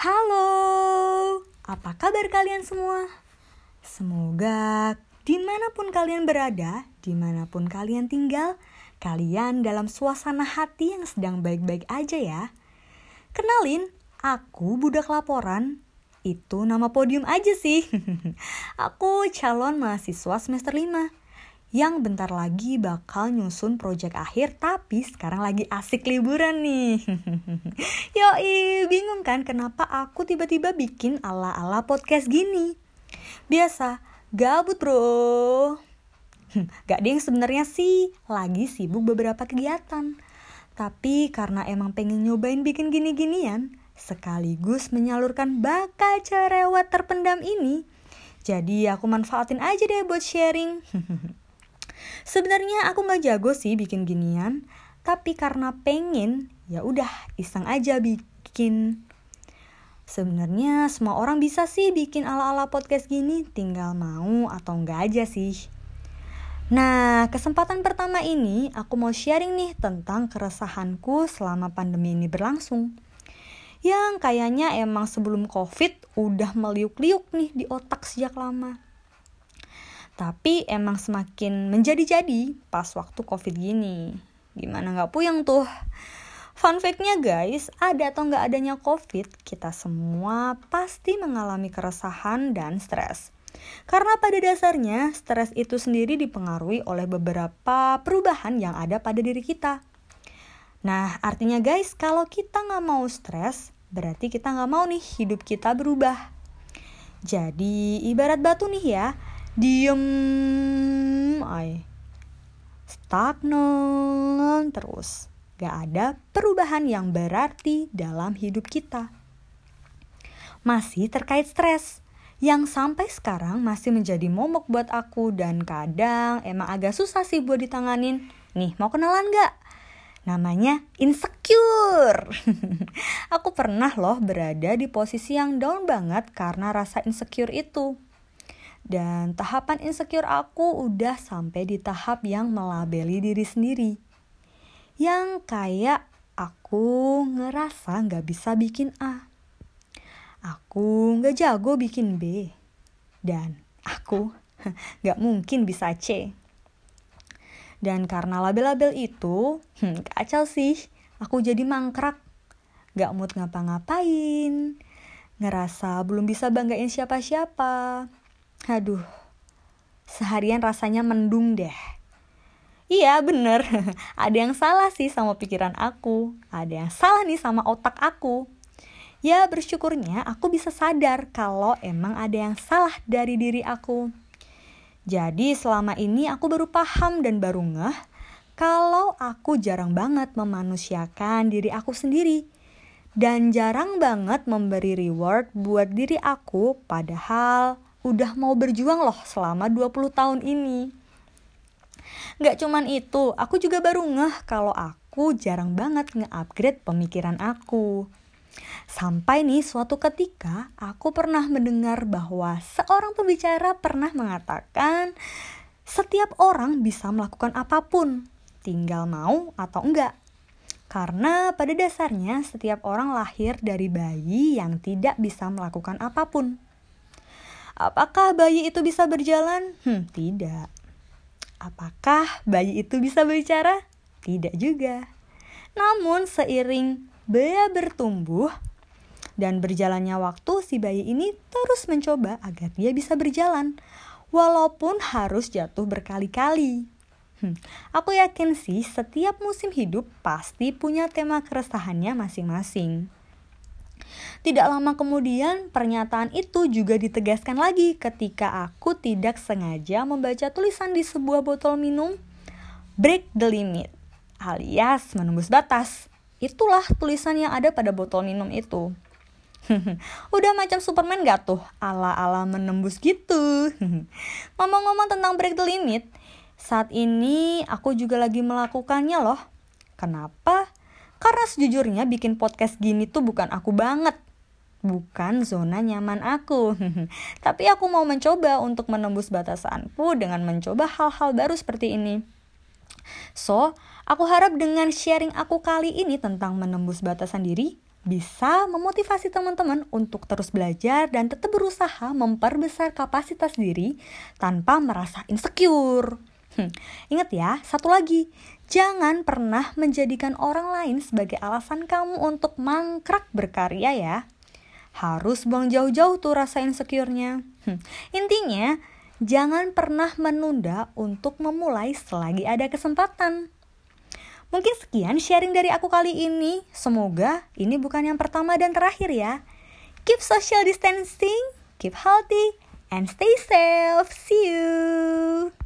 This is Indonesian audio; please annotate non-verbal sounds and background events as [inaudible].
Halo, apa kabar kalian semua? Semoga di mana pun kalian berada, di mana pun kalian tinggal, kalian dalam suasana hati yang sedang baik-baik aja ya. Kenalin, aku budak laporan. Itu nama podium aja sih. [laughs] aku calon mahasiswa semester 5 yang bentar lagi bakal nyusun project akhir tapi sekarang lagi asik liburan nih. [laughs] Yoi, bingung kan kenapa aku tiba-tiba bikin ala-ala podcast gini? Biasa, gabut bro. [laughs] Gak ding sebenarnya sih lagi sibuk beberapa kegiatan. Tapi karena emang pengen nyobain bikin gini-ginian, sekaligus menyalurkan bakat cerewet terpendam ini, jadi aku manfaatin aja deh buat sharing. [laughs] Sebenarnya aku nggak jago sih bikin ginian, tapi karena pengen, ya udah iseng aja bikin. Sebenarnya semua orang bisa sih bikin ala-ala podcast gini, tinggal mau atau enggak aja sih. Nah, kesempatan pertama ini aku mau sharing nih tentang keresahanku selama pandemi ini berlangsung. Yang kayaknya emang sebelum covid udah meliuk-liuk nih di otak sejak lama. Tapi emang semakin menjadi-jadi pas waktu covid gini. Gimana nggak puyeng tuh? Fun fact-nya guys, ada atau nggak adanya covid, kita semua pasti mengalami keresahan dan stres. Karena pada dasarnya, stres itu sendiri dipengaruhi oleh beberapa perubahan yang ada pada diri kita. Nah, artinya guys, kalau kita nggak mau stres, berarti kita nggak mau nih hidup kita berubah. Jadi, ibarat batu nih ya, diem. Ay. Stagnan terus. Gak ada perubahan yang berarti dalam hidup kita. Masih terkait stres. Yang sampai sekarang masih menjadi momok buat aku dan kadang emang agak susah sih buat ditanganin. Nih mau kenalan gak? Namanya insecure. [laughs] aku pernah loh berada di posisi yang down banget karena rasa insecure itu. Dan tahapan insecure aku udah sampai di tahap yang melabeli diri sendiri. Yang kayak aku ngerasa gak bisa bikin A. Aku gak jago bikin B. Dan aku [laughs] gak mungkin bisa C. Dan karena label-label itu, hmm, kacau sih. Aku jadi mangkrak. Gak mood ngapa-ngapain. Ngerasa belum bisa banggain siapa-siapa Aduh, seharian rasanya mendung deh. Iya bener, [laughs] ada yang salah sih sama pikiran aku, ada yang salah nih sama otak aku. Ya bersyukurnya aku bisa sadar kalau emang ada yang salah dari diri aku. Jadi selama ini aku baru paham dan baru ngeh kalau aku jarang banget memanusiakan diri aku sendiri. Dan jarang banget memberi reward buat diri aku padahal udah mau berjuang loh selama 20 tahun ini. Gak cuman itu, aku juga baru ngeh kalau aku jarang banget nge-upgrade pemikiran aku. Sampai nih suatu ketika aku pernah mendengar bahwa seorang pembicara pernah mengatakan setiap orang bisa melakukan apa pun, tinggal mau atau enggak. Karena pada dasarnya setiap orang lahir dari bayi yang tidak bisa melakukan apa pun. Apakah bayi itu bisa berjalan? Hmm, tidak. Apakah bayi itu bisa bicara? Tidak juga. Namun seiring Bea bertumbuh dan berjalannya waktu si bayi ini terus mencoba agar dia bisa berjalan walaupun harus jatuh berkali-kali. Hmm, aku yakin sih setiap musim hidup pasti punya tema keresahannya masing-masing. Tidak lama kemudian, pernyataan itu juga ditegaskan lagi ketika aku tidak sengaja membaca tulisan di sebuah botol minum Break the limit alias menembus batas. Itulah tulisan yang ada pada botol minum itu. [laughs] Udah macam Superman gak tuh? Ala-ala menembus gitu. [laughs] Ngomong-ngomong tentang break the limit, saat ini aku juga lagi melakukannya loh. Kenapa? Karena sejujurnya bikin podcast gini tuh bukan aku banget bukan zona nyaman aku. [laughs] Tapi aku mau mencoba untuk menembus batasanku dengan mencoba hal-hal baru seperti ini. So, aku harap dengan sharing aku kali ini tentang menembus batasan diri, bisa memotivasi teman-teman untuk terus belajar dan tetap berusaha memperbesar kapasitas diri tanpa merasa insecure. Hmm, ingat ya, satu lagi, jangan pernah menjadikan orang lain sebagai alasan kamu untuk mangkrak berkarya ya. Harus buang jauh-jauh tuh rasa insecure-nya. Hmm, intinya, jangan pernah menunda untuk memulai selagi ada kesempatan. Mungkin sekian sharing dari aku kali ini. Semoga ini bukan yang pertama dan terakhir ya. Keep social distancing, keep healthy, and stay safe. See you.